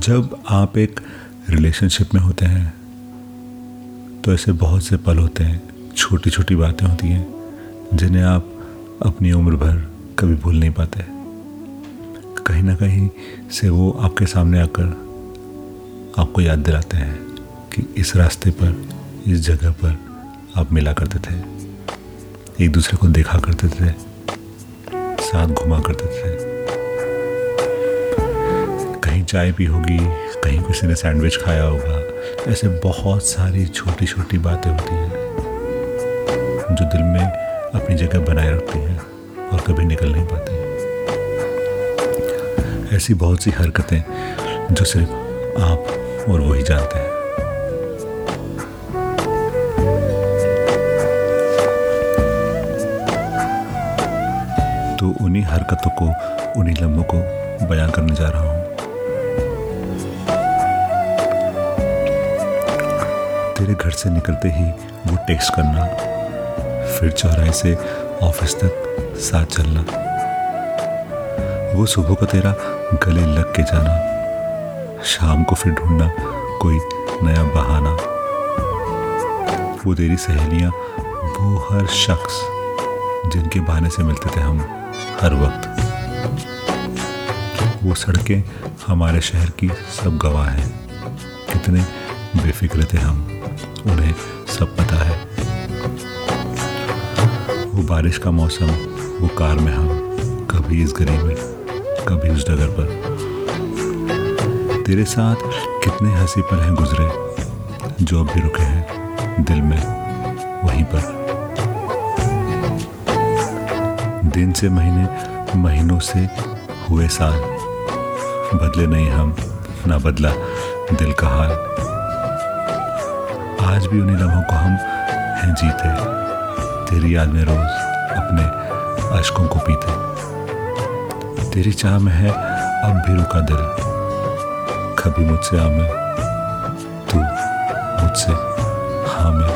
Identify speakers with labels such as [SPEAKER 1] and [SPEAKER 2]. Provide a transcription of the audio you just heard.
[SPEAKER 1] जब आप एक रिलेशनशिप में होते हैं तो ऐसे बहुत से पल होते हैं छोटी छोटी बातें होती हैं, जिन्हें आप अपनी उम्र भर कभी भूल नहीं पाते। कहीं ना कहीं से वो आपके सामने आकर आपको याद दिलाते हैं कि इस रास्ते पर, इस जगह पर आप मिला करते थे। एक दूसरे को देखा करते थे, साथ घुमा करते थे। चाय पी होगी, कहीं किसी ने सैंडविच खाया होगा, ऐसे बहुत सारी छोटी छोटी बातें होती हैं, जो दिल में अपनी जगह बनाए रखती हैं और कभी निकल नहीं पाती। ऐसी बहुत सी हरकतें जो सिर्फ़ आप और वही जानते हैं। तो उन्हीं हरकतों को, उन्हीं लम्हों को बयान करने जा रहा हूँ। तेरे घर से निकलते ही वो टेक्स्ट करना, फिर चौराहे से ऑफ़िस तक साथ चलना। वो सुबह को तेरा गले लग के जाना, शाम को फिर ढूंढना कोई नया बहाना। वो तेरी सहेलियाँ, वो हर शख्स जिनके बहाने से मिलते थे हम हर वक्त। वो सड़कें हमारे शहर की सब गवाह हैं। कितने बेफिक्र थे हम। उन्हें सब पता है। वो बारिश का मौसम, वो कार में हम, कभी इस गली में, कभी उस डगर पर। तेरे साथ कितने हँसी पल हैं गुजरे, जो अब भी रुके हैं दिल में, वहीं पर। दिन से महीने, महीनों से हुए साल, बदले नहीं हम, ना बदला दिल का हाल। आज भी उन्हीं लम्हों को हम हैं जीते। तेरी याद में रोज अपने अशकों को पीते। तेरी चाह में है अब भी रुका दिल। कभी मुझसे आ में तू मुझसे हाँ मैं